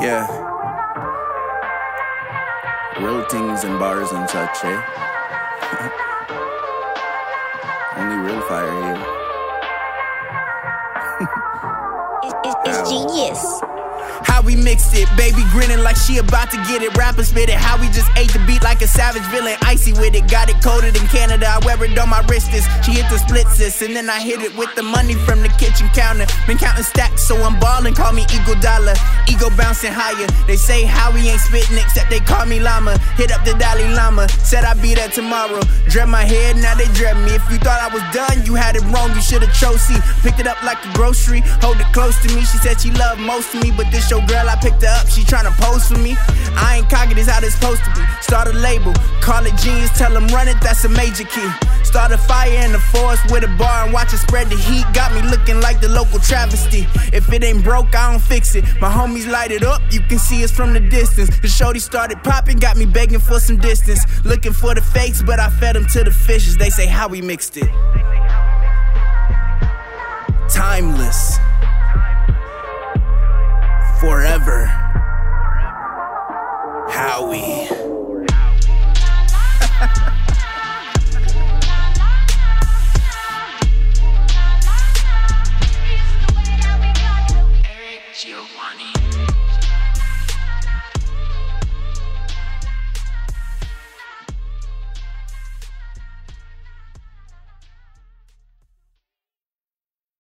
Yeah. Real things and bars and such, eh? Only real fire here. It's, it's, it's genius. Howie mix it, baby grinning like she about to get it. Rapper spit it, Howie just ate the beat like a savage villain. Icy with it, got it coated in Canada. I wear it on my wristest. She hit the split sis, and then I hit it with the money from the kitchen counter. Been counting stacks, so I'm ballin'. Call me Eagle Dollar, ego bouncing higher. They say Howie ain't spitting, except they call me Llama. Hit up the Dalai Lama, said I'd be there tomorrow. Dread my head, now they dread me. If you thought I was done, you had it wrong. You should've chose C. Picked it up like a grocery, hold it close to me. She said she loved most of me, but this your girl, I picked her up. She tryna pose for me. I ain't cocky, this how it's supposed to be. Start a label, call it genius, tell them run it, that's a major key. Start a fire in the forest with a bar and watch it spread the heat. Got me looking like the local travesty. If it ain't broke, I don't fix it. My homies light it up, you can see us from the distance. The shorty started popping, got me begging for some distance. Looking for the fakes, but I fed them to the fishes. They say Howie mixed it. Forever. Howie.